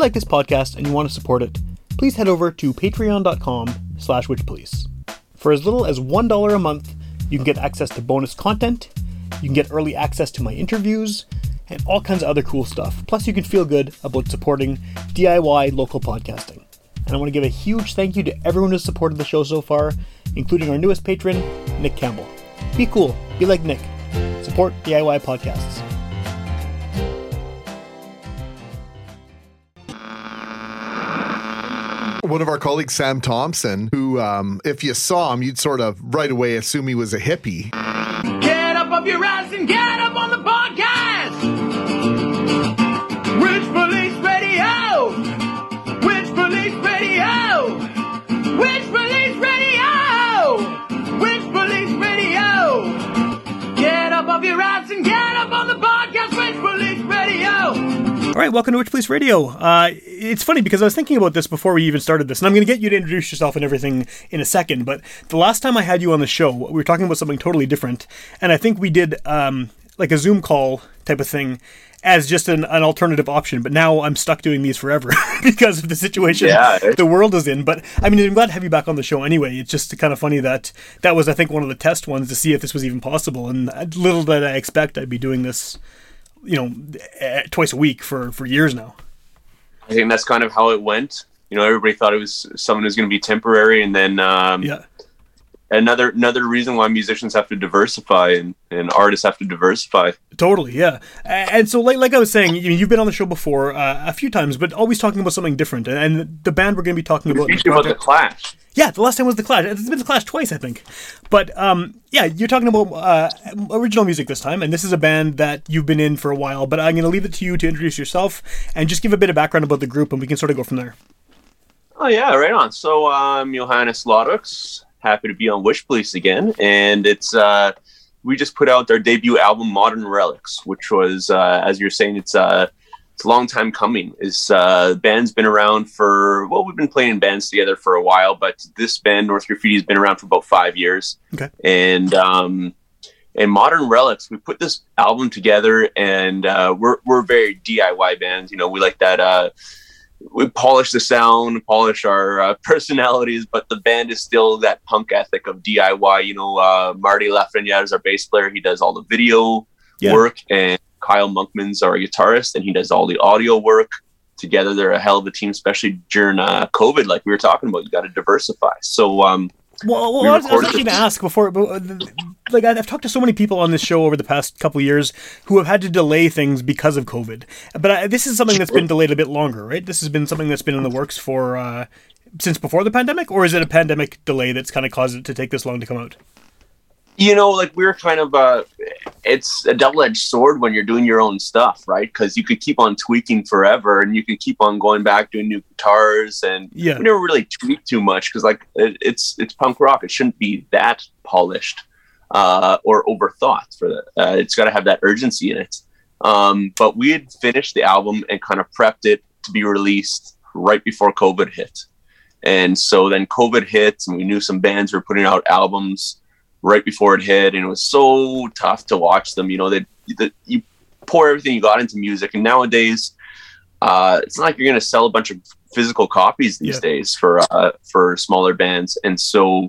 Like this podcast and you want to support it, please head over to patreon.com slash witchpolice. For as little as $1 a month, you can get access to bonus content, you can get early access to my interviews, and all kinds of other cool stuff. Plus, you can feel good about supporting DIY local podcasting. And I want to give a huge thank you to everyone who's supported the show so far, including our newest patron, Nick Campbell. Be cool, be like Nick. Support DIY podcasts. One of our colleagues, Sam Thompson, who, um, if you saw him, you'd sort of right away assume he was a hippie. Get up off your ass and get up on the podcast. Witch Police Radio. Witch Police Radio. Witch Police Radio. Witch Police Radio. Get up off your ass and get up on the podcast. Witch Police Radio. All right, welcome to Witch Police Radio. Uh, it's funny because I was thinking about this before we even started this, and I'm going to get you to introduce yourself and everything in a second. But the last time I had you on the show, we were talking about something totally different, and I think we did um, like a Zoom call type of thing as just an, an alternative option. But now I'm stuck doing these forever because of the situation Yeah. the world is in. But I mean, I'm glad to have you back on the show anyway. It's just kind of funny that that was, I think, one of the test ones to see if this was even possible. And little did I expect I'd be doing this, you know, eh, twice a week for for years now. I think that's kind of how it went. You know, everybody thought it was someone was going to be temporary, and then um, Yeah. Another another reason why musicians have to diversify and, and artists have to diversify. Totally, yeah. And so, like, like I was saying, you, you've been on the show before uh, a few times, but always talking about something different. And, the band we're going to be talking about, about the Clash. yeah, the last time was the Clash. It's been the Clash twice, I think. But um, yeah, you're talking about uh, original music this time, and this is a band that you've been in for a while. But I'm going to leave it to you to introduce yourself and just give a bit of background about the group, and we can sort of go from there. Oh yeah, right on. So I'm Johannes Laudux. Happy to be on Witch Police again, and it's uh, we just put out our debut album, Modern Relics, which was, uh, as you're saying, it's uh, it's a long time coming. Is uh, band's been around for well, we've been playing in bands together for a while, but this band, North Graffiti, has been around for about five years. Okay. and um, and Modern Relics, we put this album together, and uh, we're we're very DIY bands. You know, we like that. Uh, we polish the sound, polish our uh, personalities, but the band is still that punk ethic of DIY. You know, uh, Marty Lafreniere is our bass player. He does all the video Yeah. work, and Kyle Monkman's our guitarist, and he does all the audio work. Together, they're a hell of a team, especially during uh, COVID, like we were talking about. You got to diversify. So, um, Well, well We I was, I was actually going to ask before, but, uh, like I've talked to so many people on this show over the past couple of years who have had to delay things because of COVID. But I, this is something that's been delayed a bit longer, right? This has been something that's been in the works for uh, since before the pandemic, or is it a pandemic delay that's kind of caused it to take this long to come out? You know, like we're kind of uh it's a double edged sword when you're doing your own stuff, right? Because you could keep on tweaking forever, and you could keep on going back doing new guitars, and Yeah. we never really tweak too much because like it, it's it's punk rock. It shouldn't be that polished uh, or overthought. For the uh, it's got to have that urgency in it. Um, but we had finished the album and kind of prepped it to be released right before COVID hit. And so then COVID hit, and we knew some bands were putting out albums right before it hit, and it was so tough to watch them. You know, that you pour everything you got into music, and nowadays, uh, it's not like you're going to sell a bunch of physical copies these Yeah. days for uh, for smaller bands, and so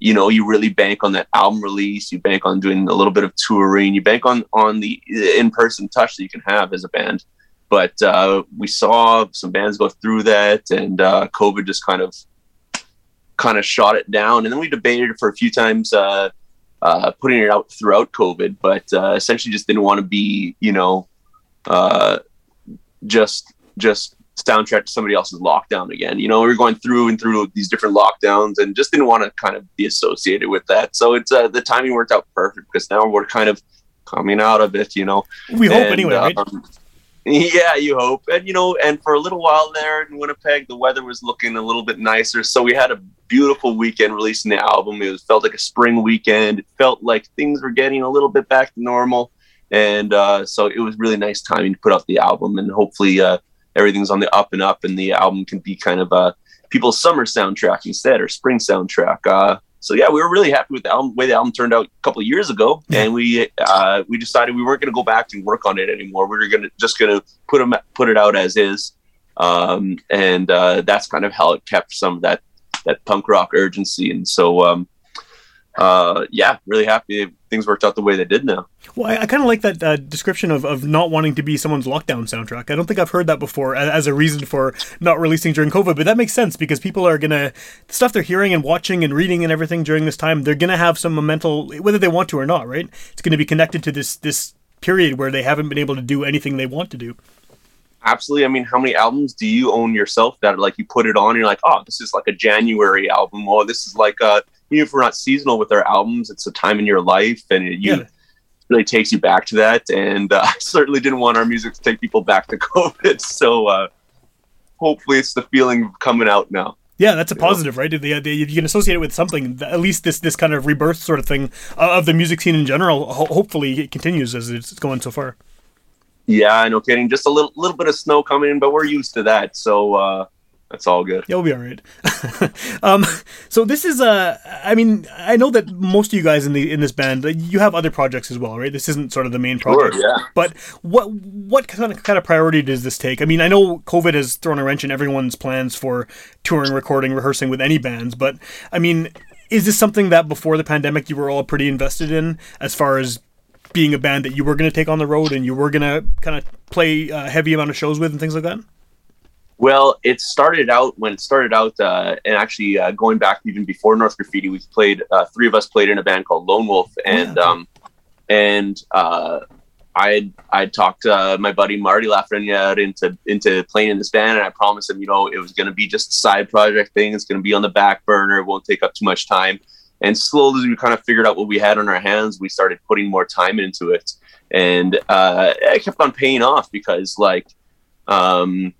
you know you really bank on that album release. You bank on doing a little bit of touring. You bank on on the in person touch that you can have as a band. But uh, we saw some bands go through that, and uh, COVID just kind of kind of shot it down. And then we debated it for a few times, uh, uh, putting it out throughout COVID, but uh, essentially just didn't want to be, you know, uh, just just soundtrack to somebody else's lockdown again. You know, we were going through and through these different lockdowns and just didn't want to kind of be associated with that. So it's uh, the timing worked out perfect because now we're kind of coming out of it, you know. We hope And, anyway, right? Yeah, you hope. And you know, and for a little while there in Winnipeg, the weather was looking a little bit nicer. So we had a beautiful weekend releasing the album. It was felt like a spring weekend. It felt like things were getting a little bit back to normal. And uh, so it was really nice timing to put out the album and hopefully uh, everything's on the up and up and the album can be kind of uh, people's summer soundtrack instead or spring soundtrack. So yeah, we were really happy with the album, way the album turned out a couple of years ago, and we uh, we decided we weren't going to go back and work on it anymore. We were going to just going to put 'em- put it out as is, um, and uh, that's kind of how it kept some of that that punk rock urgency. And so um, uh, yeah, really happy things worked out the way they did now. Well, I, I kind of like that uh, description of, of not wanting to be someone's lockdown soundtrack. I don't think I've heard that before as, as a reason for not releasing during COVID, but that makes sense because people are gonna the stuff they're hearing and watching and reading and everything during this time. They're gonna have some mental, whether they want to or not, right? It's gonna be connected to this this period where they haven't been able to do anything they want to do. absolutely. I mean, how many albums do you own yourself that like you put it on and you're like, oh, this is like a January album, or this is like uh even if we're not seasonal with our albums, it's a time in your life, and it you, Yeah. really takes you back to that. And uh, I certainly didn't want our music to take people back to COVID, so uh, hopefully it's the feeling coming out now. Yeah, that's a positive, right? The, the, you can associate it with something. At least this this kind of rebirth sort of thing uh, of the music scene in general. Ho- hopefully, it continues as it's going so far. Yeah, no kidding. Just a little little bit of snow coming in, but we're used to that, so uh, that's all good. We'll be all right. um, so this is uh, I mean, I know that most of you guys in the in this band, you have other projects as well, right? This isn't sort of the main Sure, project. yeah. But what what kind of kind of priority does this take? I mean, I know COVID has thrown a wrench in everyone's plans for touring, recording, rehearsing with any bands, but I mean, is this something that before the pandemic you were all pretty invested in as far as being a band that you were going to take on the road and you were going to kind of play a heavy amount of shows with and things like that? Well, it started out when it started out, uh, and actually uh, going back even before North Graffiti, we played. Uh, three of us played in a band called Lone Wolf, and yeah. um, and uh, I I talked uh, my buddy Marty Lafreniere into into playing in this band, and I promised him, you know, it was going to be just a side project thing. It's going to be on the back burner. It won't take up too much time. And slowly, as we kind of figured out what we had on our hands, we started putting more time into it, and uh, it kept on paying off because like. Um,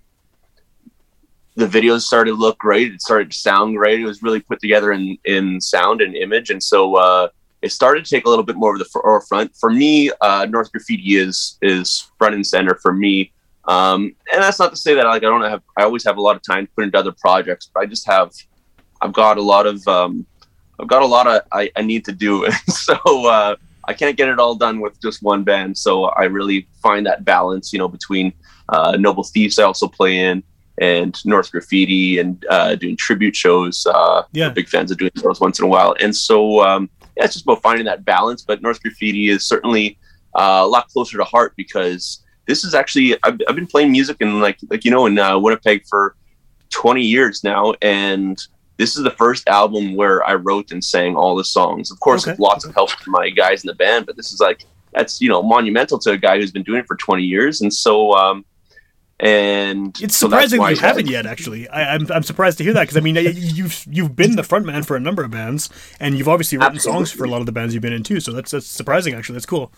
the videos started to look great. It started to sound great. It was really put together in, in sound and image. And so uh, it started to take a little bit more of the forefront. For me, uh, North Graffiti is is front and center for me. Um, and that's not to say that like I don't have I always have a lot of time to put into other projects, but I just have I've got a lot of um, I've got a lot of I, I need to do. so uh, I can't get it all done with just one band. So I really find that balance, you know, between uh, Noble Thieves I also play in and North Graffiti and uh, doing tribute shows. Uh, Yeah. big fans of doing those once in a while. And so, um, yeah, it's just about finding that balance. But North Graffiti is certainly uh, a lot closer to heart because this is actually I've, I've been playing music in like like you know in uh, Winnipeg for 20 years now, and this is the first album where I wrote and sang all the songs. Of course, Okay. with lots of help from my guys in the band, but this is like that's you know monumental to a guy who's been doing it for 20 years, and so. Um, and It's so surprising you haven't yet. Actually, I, I'm I'm surprised to hear that because I mean you've you've been the frontman for a number of bands and you've obviously written songs for a lot of the bands you've been in too. So that's that's surprising. Actually, that's cool.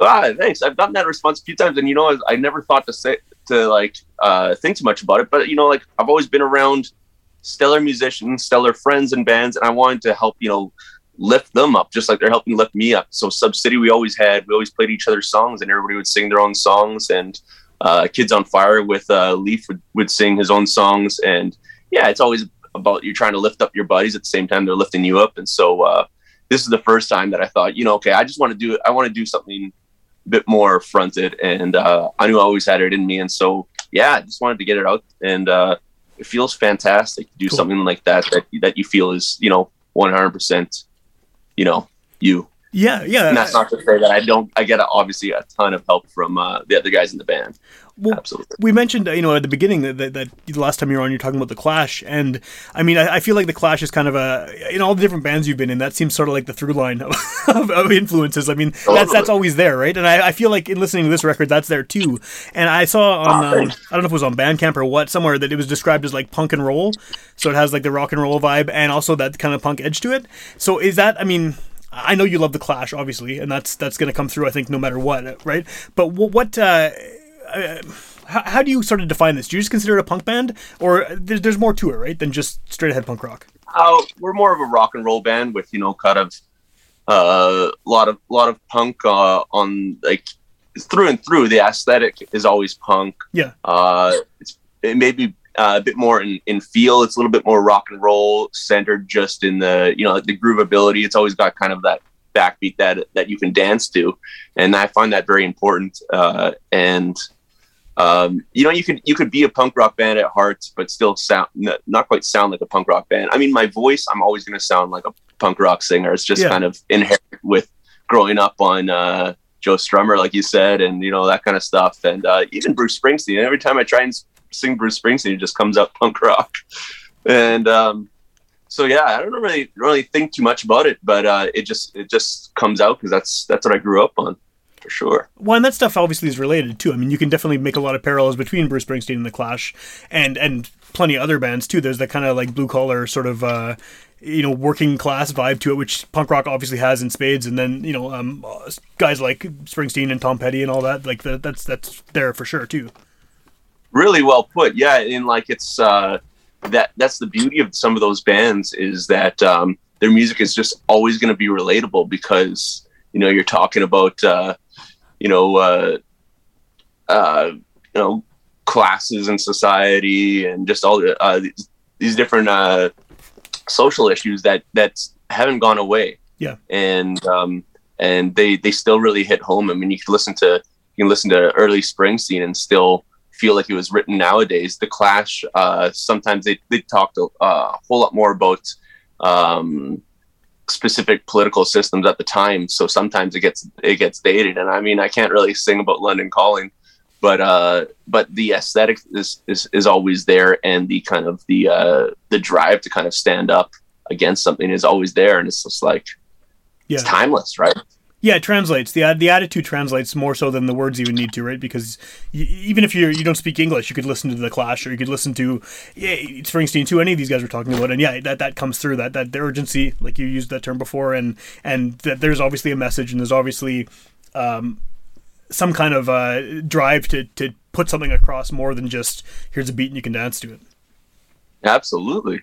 Ah, thanks. I've gotten that response a few times, and you know, I, I never thought to say to like uh, think too much about it. But you know, like I've always been around stellar musicians, stellar friends and bands, and I wanted to help you know lift them up, just like they're helping lift me up. So Sub City, we always had, we always played each other's songs, and everybody would sing their own songs. And uh, Kids on Fire with uh, Leaf would, would sing his own songs, and yeah, it's always about you trying to lift up your buddies at the same time they're lifting you up. And so uh, this is the first time that I thought, you know, okay, I just want to do it. I want to do something a bit more fronted, and uh, I knew I always had it in me, and so yeah, I just wanted to get it out, and uh, it feels fantastic to do Cool. something like that that that you feel is you know 100 percent, you know, you. Yeah, yeah. And that's not to say that I don't. I get obviously a ton of help from uh, the other guys in the band. Well, Absolutely. We mentioned, uh, you know, at the beginning that, that, that the last time you were on, you're talking about the Clash, and I mean, I, I feel like the Clash is kind of a in all the different bands you've been in. That seems sort of like the through line of, of, of influences. I mean, that's that's always there, right? And I, I feel like in listening to this record, that's there too. And I saw on, Ah, um. I don't know if it was on Bandcamp or what, somewhere that it was described as like punk and roll. So it has like the rock and roll vibe and also that kind of punk edge to it. So is that? I mean. I know you love the Clash, obviously, and that's that's going to come through. I think no matter what, right? But wh- what uh, how, how do you sort of define this? Do you just consider it a punk band, or there's, there's more to it, right, than just straight ahead punk rock? Uh, we're more of a rock and roll band with you know kind of a uh, lot of lot of punk uh, on like through and through. The aesthetic is always punk. Yeah. Uh, it's it may be uh, a bit more in, in feel. It's a little bit more rock and roll centered, just in the you know the groovability. It's always got kind of that backbeat that that you can dance to, and I find that very important. Uh, and um, you know, you could you could be a punk rock band at heart, but still sound not quite sound like a punk rock band. I mean, my voice, I'm always going to sound like a punk rock singer. It's just Yeah. kind of inherent with growing up on uh, Joe Strummer, like you said, and you know that kind of stuff. And uh, even Bruce Springsteen. Every time I try and sing Bruce Springsteen, it just comes out punk rock. And um, so yeah, I don't really really think too much about it, but uh, it just it just comes out because that's that's what I grew up on for sure. Well, and that stuff obviously is related too. I mean, you can definitely make a lot of parallels between Bruce Springsteen and the Clash, and and plenty of other bands too. There's that kind of like blue collar sort of. Uh, you know, working class vibe to it, which punk rock obviously has in spades, and then you know, um, guys like Springsteen and Tom Petty and all that, like that, that's that's there for sure too. Really well put. Yeah and like it's uh that that's the beauty of some of those bands is that um their music is just always going to be relatable because you know you're talking about uh you know uh uh you know classes in society and just all the uh these, these different uh social issues that that haven't gone away. Yeah. and um and they they still really hit home. I mean you can listen to you can listen to early springsteen and still feel like it was written nowadays. The clash uh sometimes they they talked a, a whole lot more about um specific political systems at the time. So sometimes it gets it gets dated. And i mean i can't really sing about london calling but uh but the aesthetic is is, is always there and the kind of the uh the drive to kind of stand up against something is always there. And it's just like Yeah, it's timeless right Yeah, it translates. the The attitude translates more so than the words even need to, right? Because even if you you don't speak English, you could listen to the Clash or you could listen to yeah, Springsteen too. Any of these guys we're talking about, and yeah, that that comes through. That that the urgency, like you used that term before, and and that there's obviously a message, and there's obviously um, some kind of uh, drive to to put something across more than just here's a beat and you can dance to it. absolutely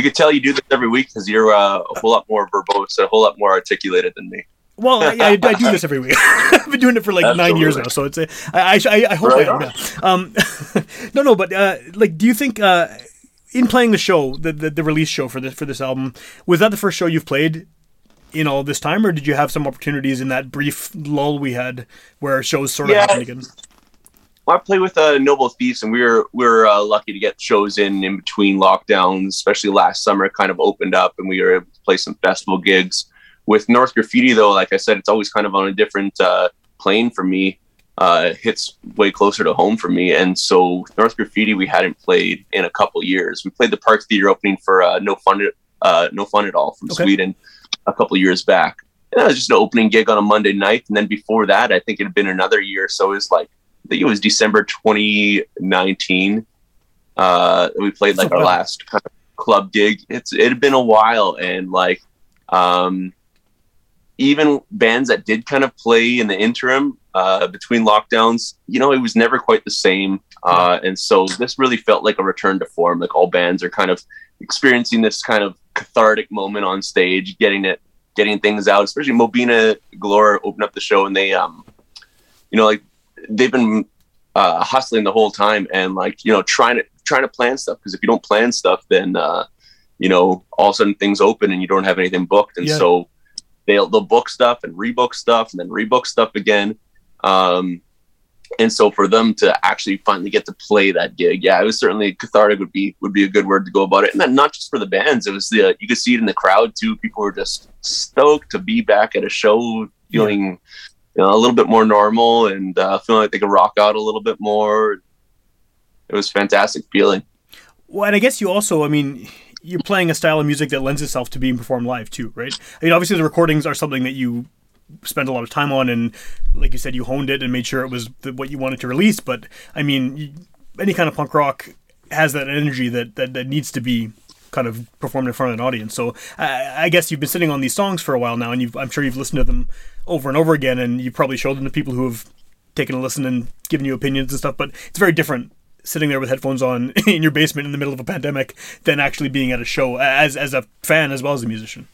You could tell you do this every week because you're uh, a whole lot more verbose, a whole lot more articulated than me. Well, I, I, I do this every week. I've been doing it for like nine years now, so it's a, I, I, I hope Right I am. on. yeah. Um, no, no, but uh, like, do you think uh, in playing the show, the, the the release show for this for this album, was that the first show you've played in all this time, or did you have some opportunities in that brief lull we had where shows sort of Yeah. happened again? I played with uh, Noble Thieves, and we were we were uh, lucky to get shows in in between lockdowns, especially last summer. Kind of opened up, and we were able to play some festival gigs. With North Graffiti, though, like I said, it's always kind of on a different uh, plane for me. Uh, it hits way closer to home for me, and so North Graffiti we hadn't played in a couple years. We played the Park Theater opening for uh, No Fun, uh, No Fun at All from Okay. Sweden a couple years back. And it was just an opening gig on a Monday night, and then before that, I think it had been another year. So it was like think it was December 2019. Uh, we played like our last kind of club gig. It's it had been a while, and like um, even bands that did kind of play in the interim uh, between lockdowns, you know, it was never quite the same. Uh, and so this really felt like a return to form. Like all bands are kind of experiencing this kind of cathartic moment on stage, getting it, getting things out. Especially Mobina Galore opened up the show, and they, um, you know, like they've been uh, hustling the whole time, and like you know, trying to trying to plan stuff. Because if you don't plan stuff, then uh, you know, all of a sudden things open and you don't have anything booked, and Yeah. so they'll they'll book stuff and rebook stuff and then rebook stuff again. Um, and so for them to actually finally get to play that gig, yeah, it was certainly cathartic would be would be a good word to go about it. And then not just for the bands, it was the you could see it in the crowd too. People were just stoked to be back at a show, feeling you know a little bit more normal and uh, feeling like they could rock out a little bit more. It was fantastic feeling. Well, and I guess you also, I mean, you're playing a style of music that lends itself to being performed live too, right? I mean, obviously the recordings are something that you spent a lot of time on, and like you said, you honed it and made sure it was the, what you wanted to release. But I mean, you, any kind of punk rock has that energy that, that that needs to be kind of performed in front of an audience. So I, I guess you've been sitting on these songs for a while now, and I'm sure you've listened to them over and over again, and you've probably showed them to people who have taken a listen and given you opinions and stuff. But it's very different sitting there with headphones on in your basement in the middle of a pandemic than actually being at a show as as a fan as well as a musician.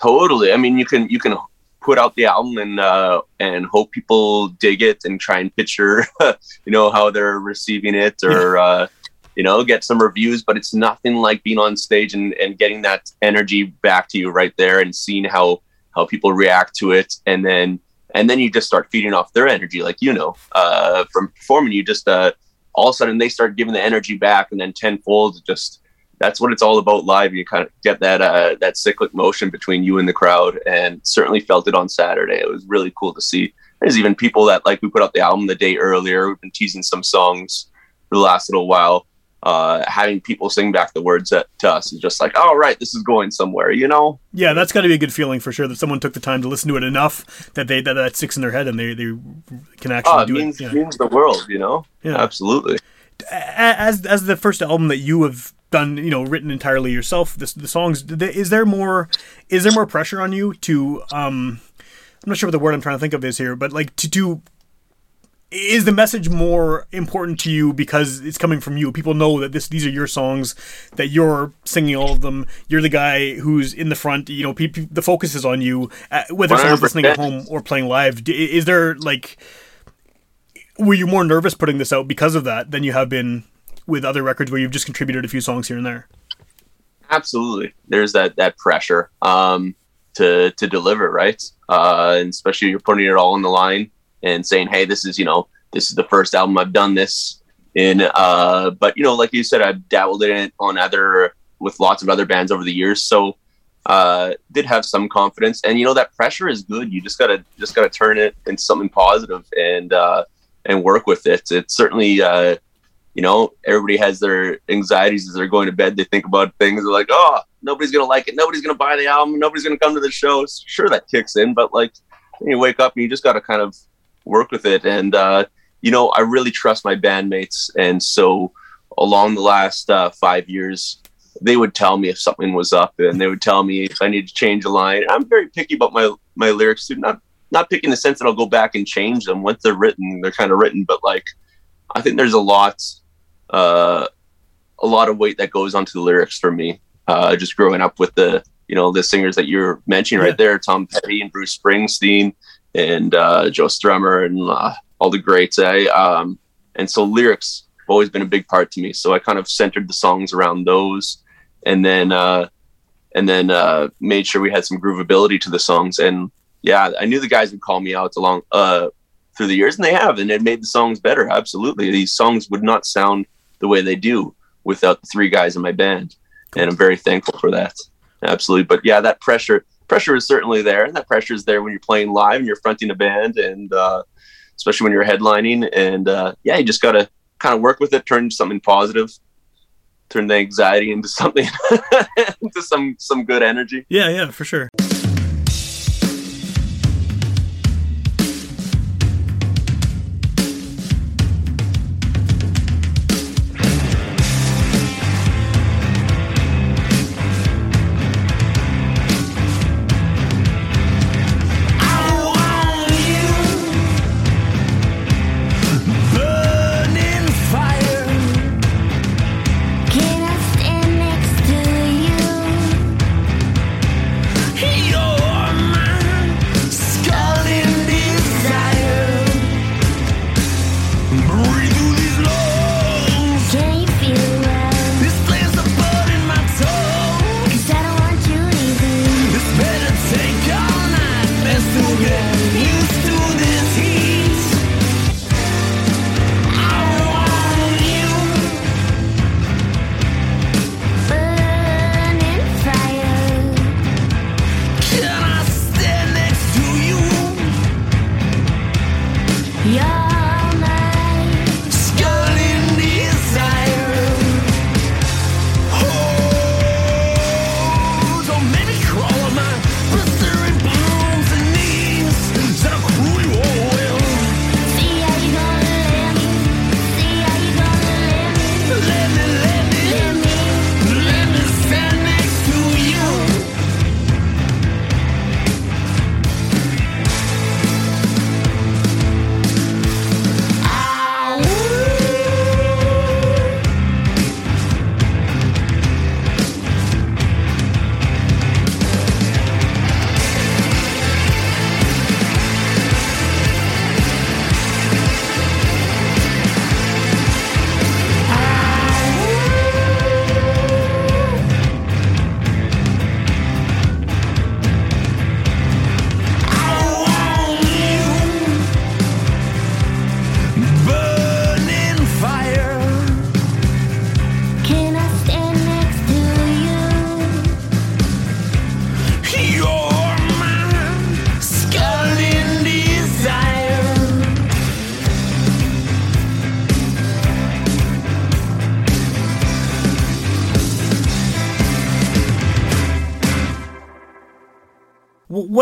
Totally. I mean, you can you can put out the album and uh, and hope people dig it and try and picture, you know, how they're receiving it or uh, you know get some reviews. But it's nothing like being on stage and, and getting that energy back to you right there and seeing how how people react to it and then and then you just start feeding off their energy, like you know, uh, from performing. You just uh, all of a sudden they start giving the energy back and then tenfold. Just that's what it's all about live. You kind of get that uh, that cyclic motion between you and the crowd, and certainly felt it on Saturday. It was really cool to see. There's even people that like we put out the album the day earlier. We've been teasing some songs for the last little while. Uh, having people sing back the words that, to us is just like, all right, this is going somewhere, you know. Yeah, that's got to be a good feeling for sure that someone took the time to listen to it enough that they that, that sticks in their head and they, they can actually Oh, it do means it. Yeah. means the world, you know. Yeah. Absolutely. As as the first album that you have done, you know, written entirely yourself, this, the songs. Is there more? Is there more pressure on you to? um I'm not sure what the word I'm trying to think of is here, but like to do. Is the message more important to you because it's coming from you? People know that this these are your songs, that you're singing all of them. You're the guy who's in the front. You know, people, the focus is on you. Uh, whether someone's listening at home or playing live, D- is there like were you more nervous putting this out because of that than you have been with other records where you've just contributed a few songs here and there? Absolutely. There's that that pressure um, to to deliver, right? Uh, and especially you're putting it all on the line and saying, "Hey, this is you know this is the first album I've done this in." Uh, but you know, like you said, I've dabbled in it on other with lots of other bands over the years, so uh, did have some confidence. And you know that pressure is good. You just gotta just gotta turn it into something positive and uh, and work with it. It's certainly. Uh, you know, everybody has their anxieties as they're going to bed. They think about things they're like, oh, nobody's gonna like it, nobody's gonna buy the album, nobody's gonna come to the show. Sure, that kicks in, but like, you wake up and you just got to kind of work with it. And uh, you know, I really trust my bandmates, and so along the last uh, five years, they would tell me if something was up, and they would tell me if I need to change a line. I'm very picky about my my lyrics, too. Not not picky in the sense that I'll go back and change them once they're written. They're kind of written, but like, I think there's a lot uh, a lot of weight that goes onto the lyrics for me. uh, just growing up with the you know the singers that you're mentioning Yeah. right there, Tom Petty and Bruce Springsteen and uh, Joe Strummer and uh, all the greats. I um, and so lyrics have always been a big part to me. So I kind of centered the songs around those, and then uh, and then uh, made sure we had some groovability to the songs. And yeah, I knew the guys would call me out along uh, through the years, and they have, and it made the songs better. Absolutely, these songs would not sound the way they do without the three guys in my band, and I'm very thankful for that. Absolutely, but yeah, that pressure pressure is certainly there, and that pressure is there when you're playing live and you're fronting a band, and uh, especially when you're headlining. And uh, yeah, you just got to kind of work with it, turn something positive, turn the anxiety into something into some some good energy. Yeah, yeah, for sure.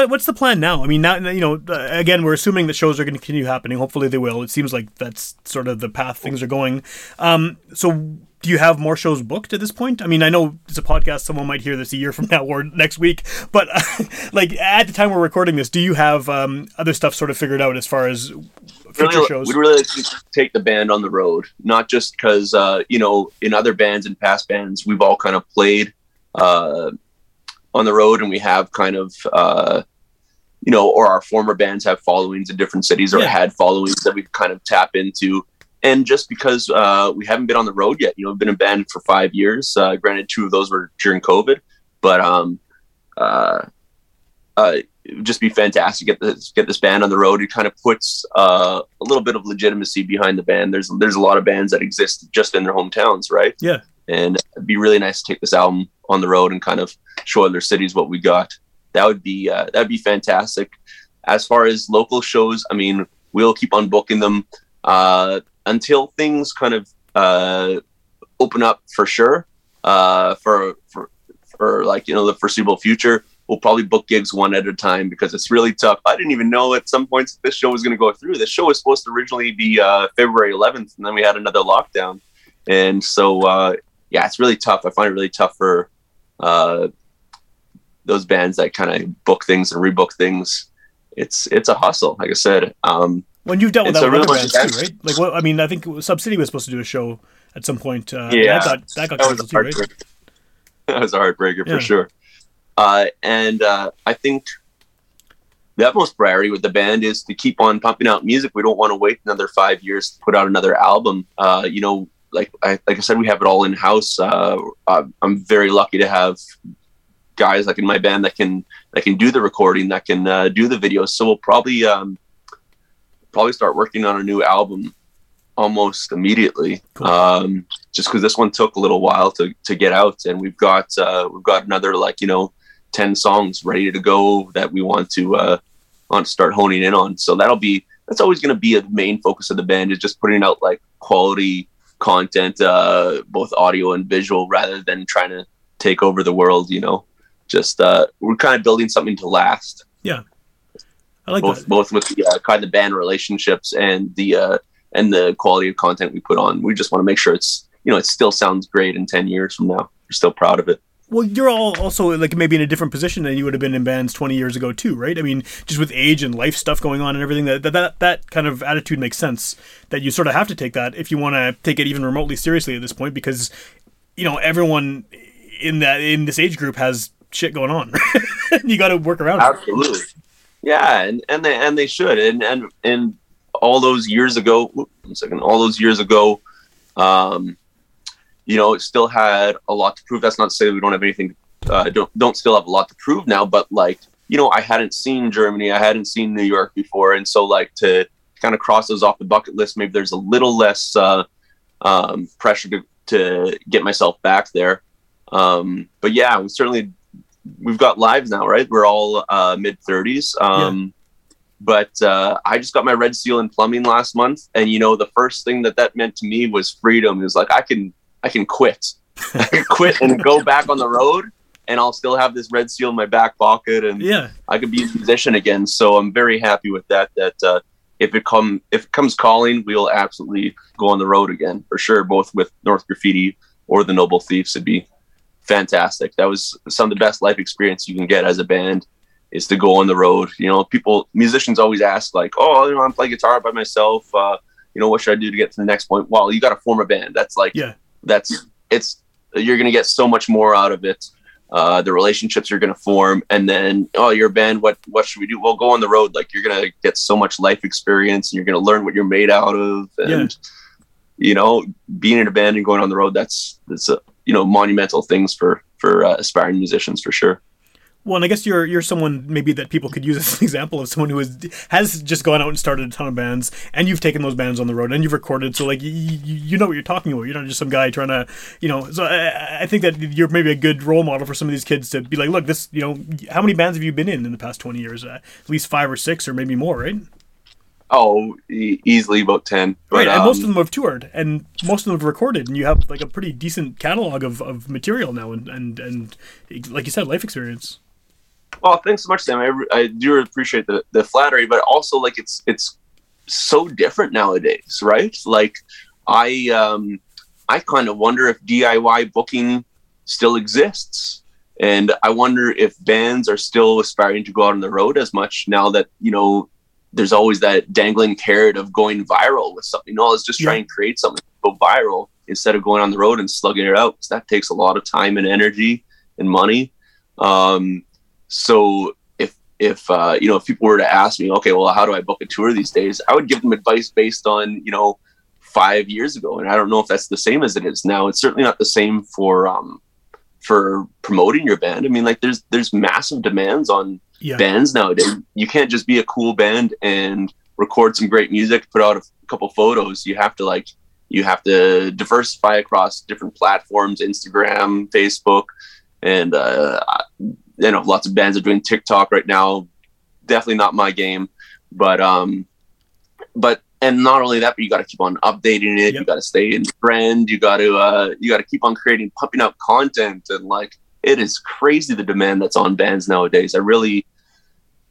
What, what's the plan now? I mean, now you know. Again, we're assuming that shows are going to continue happening. Hopefully, they will. It seems like that's sort of the path things are going. Um, so, do you have more shows booked at this point? I mean, I know it's a podcast. Someone might hear this a year from now or next week. But like at the time we're recording this, do you have um, other stuff sort of figured out as far as future really, shows? We'd really like to take the band on the road, not just because uh, you know in other bands and past bands we've all kind of played uh, on the road, and we have kind of uh, you know, or our former bands have followings in different cities or Yeah. had followings that we kind of tap into. And just because uh, we haven't been on the road yet, you know, we've been in band for five years. Uh, granted, two of those were during COVID, but um, uh, uh, it would just be fantastic to get this get this band on the road. It kind of puts uh, a little bit of legitimacy behind the band. There's there's a lot of bands that exist just in their hometowns, right? Yeah. And it'd be really nice to take this album on the road and kind of show other cities what we got. That would be uh, that'd be fantastic. As far as local shows, I mean, we'll keep on booking them uh, until things kind of uh, open up for sure. Uh, for for for like you know the foreseeable future, we'll probably book gigs one at a time because it's really tough. I didn't even know at some points this show was going to go through. This show was supposed to originally be uh, February 11th, and then we had another lockdown, and so uh, yeah, it's really tough. I find it really tough for uh, those bands that kind of book things and rebook things. It's it's a hustle, like I said. Um, When you've dealt with It's that a with real other bands too, right? Like, what I mean, I think Sub City was supposed to do a show at some point. Uh, Yeah, that got that got that was canceled a too, right? that was a heartbreaker Yeah. for sure. Uh, and uh, I think the utmost priority with the band is to keep on pumping out music. We don't want to wait another five years to put out another album. Uh, you know, like I like I said, we have it all in house. Uh, uh, I'm very lucky to have guys like in my band that can that can do the recording, that can uh, do the videos. So we'll probably um, probably start working on a new album almost immediately. Cool. Um, just because this one took a little while to, to get out, and we've got uh, we've got another like you know ten songs ready to go that we want to uh, want to start honing in on. So that'll be that's always going to be a main focus of the band is just putting out like quality content, uh, both audio and visual, rather than trying to take over the world. You know, just uh, we're kind of building something to last Yeah, I like both that. both with the uh, kind of band relationships and the uh, and the quality of content we put on. We just want to make sure it's you know it still sounds great in ten years from now. We're still proud of it. Well, you're all also like maybe in a different position than you would have been in bands 20 years ago too, right? I mean, just with age and life stuff going on and everything, that that that, that kind of attitude makes sense. That you sort of have to take that if you want to take it even remotely seriously at this point, because you know everyone in that in this age group has shit going on. you got to work around it. Absolutely. Yeah, and, and they and they should. And and and all those years ago, whoop, one second, all those years ago, um, you know, it still had a lot to prove. That's not to say that we don't have anything. Uh, don't don't still have a lot to prove now, but like you know, I hadn't seen Germany, I hadn't seen New York before, and so like to kind of cross those off the bucket list, maybe there's a little less uh, um, pressure to to get myself back there. Um, but yeah, we certainly we've got lives now, right? We're all uh, mid thirties. Um, But uh, I just got my red seal in plumbing last month, and you know the first thing that that meant to me was freedom. It was like I can I can quit, I can quit and go back on the road, and I'll still have this red seal in my back pocket, and Yeah, I could be a musician again. So I'm very happy with that. That uh, if it come if it comes calling, we'll absolutely go on the road again for sure. Both with North Graffiti or the Noble Thieves It'd be fantastic. That was some of the best life experience you can get as a band is to go on the road. You know, people musicians always ask like, "Oh, you know, I'm playing guitar by myself. Uh, you know, what should I do to get to the next point?" Well, you got to form a band. That's like Yeah. that's it's you're gonna get so much more out of it uh, the relationships you're going to form and then oh your band what what should we do well go on the road like you're going to get so much life experience and you're going to learn what you're made out of and you know being in a band and going on the road that's that's a you know monumental things for for uh, aspiring musicians for sure Well, and I guess you're you're someone maybe that people could use as an example of someone who has has just gone out and started a ton of bands, and you've taken those bands on the road and you've recorded. So like you, you know what you're talking about. You're not just some guy trying to, you know. So I, I think that you're maybe a good role model for some of these kids to be like, look, this, you know, how many bands have you been in in the past 20 years? Uh, at least five or six or maybe more, right? Oh e- easily about 10 but, right, and most of um, them have toured, and most of them have recorded, and you have like a pretty decent catalog of, of material now, and, and and like you said, life experience. Well, thanks so much, Sam. I, I do appreciate the, the flattery, but also like it's it's so different nowadays, right? Like I um I kind of wonder if DIY booking still exists, and I wonder if bands are still aspiring to go out on the road as much now that you know there's always that dangling carrot of going viral with something. No, let's just try Yeah. and create something go viral instead of going on the road and slugging it out. 'cause that takes a lot of time and energy and money. Um, so if if uh, you know if people were to ask me, okay, well, how do I book a tour these days? I would give them advice based on you know five years ago, and I don't know if that's the same as it is now. It's certainly not the same for um, for promoting your band. I mean, like there's there's massive demands on Yeah. bands nowadays. You can't just be a cool band and record some great music, put out a couple photos. You have to like you have to diversify across different platforms, Instagram, Facebook, and uh, you know lots of bands are doing TikTok right now. Definitely not my game, but um, but and not only that, but you got to keep on updating it. You got to stay in trend. You got to uh, you got to keep on creating, pumping out content, and like it is crazy the demand that's on bands nowadays. I really,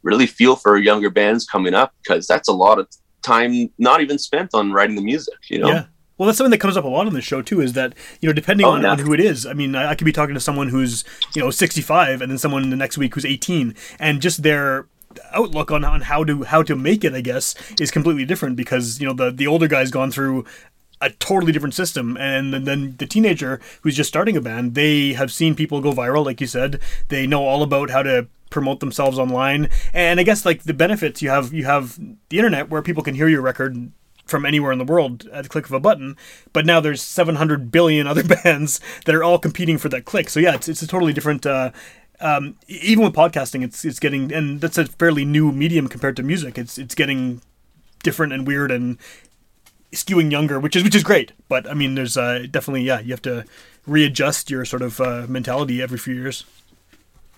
really feel for younger bands coming up because that's a lot of time not even spent on writing the music. You know, Yeah. Well, that's something that comes up a lot on this show too. Is that you know, depending Oh, on, yeah. on who it is. I mean, I, I could be talking to someone who's you know 65, and then someone the next week who's 18, and just their outlook on, on how to how to make it, I guess, is completely different because you know the the older guy's gone through a totally different system. And then, the teenager who's just starting a band, they have seen people go viral, like you said. They know all about how to promote themselves online. And I guess like the benefits you have, you have the internet where people can hear your record from anywhere in the world at the click of a button. But now there's 700 billion other bands that are all competing for that click. So yeah, it's, it's a totally different. Uh, um, even with podcasting, it's it's getting and that's a fairly new medium compared to music. It's it's getting different and weird and skewing younger, which is which is great. But I mean, there's uh, definitely yeah, you have to readjust your sort of uh, mentality every few years.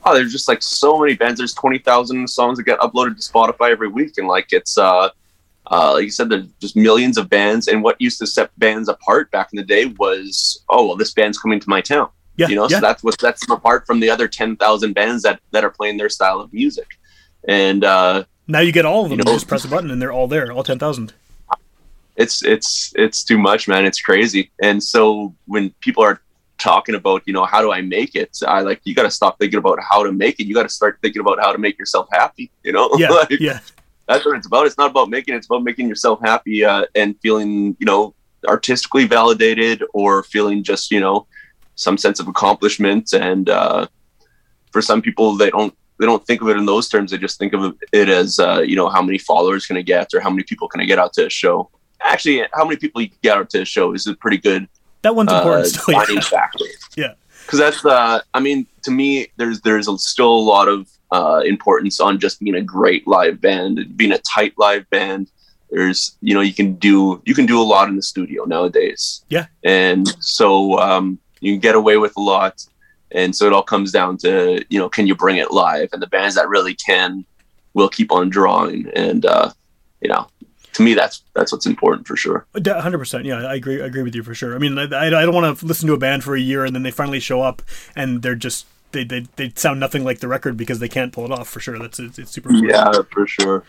oh, there's just like so many bands. There's twenty thousand songs that get uploaded to Spotify every week, and like it's uh, uh, like you said, there's just millions of bands. And what used to set bands apart back in the day was, oh, well, this band's coming to my town. Yeah, you know, yeah. so that's what sets them apart from the other ten thousand bands that that are playing their style of music. And uh, Now you get all of them. You know- just press a button and they're all there, all ten thousand. It's it's it's too much man. It's crazy. And so when people are talking about you know how do i make it? I like you got to stop thinking about how to make it. You got to start thinking about how to make yourself happy you know? Yeah, Like, yeah, that's what it's about. It's not about making it's about making yourself happy uh, and feeling you know artistically validated or feeling just you know some sense of accomplishment. And uh, for some people they don't they don't think of it in those terms. They just think of it as uh, you know how many followers can i get or how many people can i get out to a show actually how many people you get out to a show is a pretty good that one's important uh, still. Yeah. factor Yeah. because that's uh i mean to me there's there's a, still a lot of uh importance on just being a great live band being a tight live band there's you know you can do you can do a lot in the studio nowadays Yeah. and so um you can get away with a lot and so it all comes down to you know can you bring it live and the bands that really can will keep on drawing and uh you know to me that's that's what's important for sure uh, Hundred percent. Yeah, I agree. I agree with you for sure. I mean, I, I don't want to listen to a band for a year and then they finally show up and they're just they, they, they sound nothing like the record because they can't pull it off. For sure, that's it's, it's super. important. yeah for sure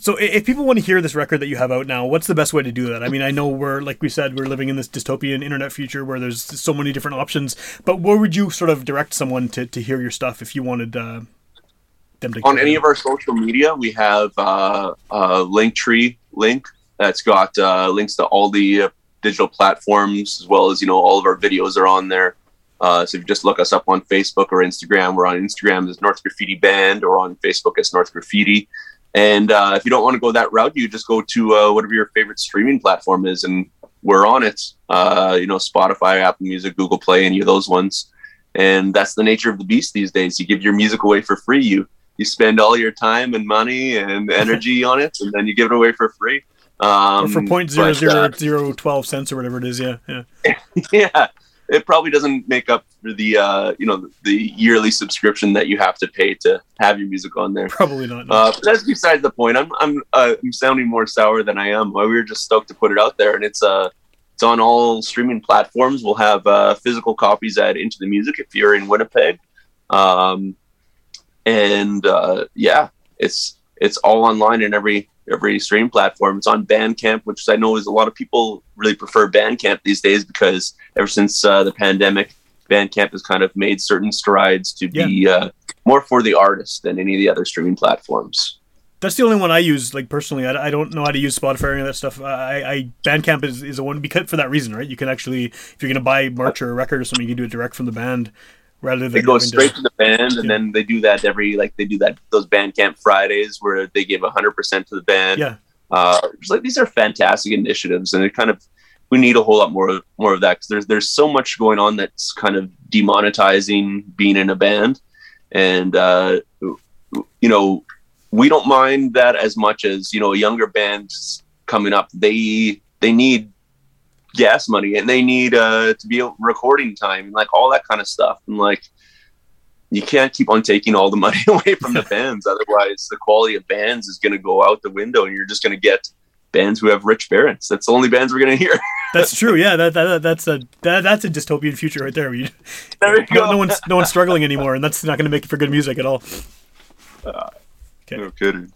So if people want to hear this record that you have out now, what's the best way to do that? I mean, I know we're like we said, we're living in this dystopian internet future where there's so many different options. But where would you sort of direct someone to, to hear your stuff if you wanted uh, them to on any of our social media, we have uh, a Linktree link that's got uh, links to all the uh, digital platforms, as well as you know all of our videos are on there. Uh, so if you just look us up on Facebook or Instagram, we're on Instagram as North Graffiti Band, or on Facebook as North Graffiti. And uh, if you don't want to go that route, you just go to uh, whatever your favorite streaming platform is, and we're on it. Uh, you know, Spotify, Apple Music, Google Play, any of those ones. And that's the nature of the beast these days. You give your music away for free. You you spend all your time and money and energy on it, and then you give it away for free. Um, or for point zero but, zero zero twelve or whatever it is. Yeah, yeah. yeah, it probably doesn't make up for the uh, you know the yearly subscription that you have to pay to have your music on there. Probably not. no. Uh, but that's besides the point. I'm I'm uh, I'm sounding more sour than I am. We were just stoked to put it out there, and it's uh it's on all streaming platforms. We'll have uh, physical copies at Into the Music if you're in Winnipeg, um, and uh, yeah, it's it's all online in every every stream platform. It's on Bandcamp, which I know is a lot of people really prefer Bandcamp these days because ever since uh, the pandemic, Bandcamp has kind of made certain strides to be uh, more for the artist than any of the other streaming platforms. That's the only one I use, like personally. I, I don't know how to use Spotify or any of that stuff. I, I Bandcamp is, is a one because for that reason, right? You can actually, if you're gonna buy merch or a record or something, you can do it direct from the band rather than They go straight to the band, and Yeah. then they do that every like they do that those Bandcamp Fridays where they give hundred percent to the band. Yeah, uh, like these are fantastic initiatives, and it kind of we need a whole lot more more of that because there's there's so much going on that's kind of demonetizing being in a band, and uh, you know we don't mind that as much as you know a younger band coming up. They they need gas money and they need uh, to be recording time and like all that kind of stuff, and like you can't keep on taking all the money away from the bands. Otherwise, the quality of bands is going to go out the window, and you're just going to get bands who have rich parents. That's the only bands we're going to hear. that's true. Yeah, that, that that's a that, that's a dystopian future right there. You, there you no, go. no one's no one's struggling anymore, and that's not going to make it for good music at all. Okay, No kidding.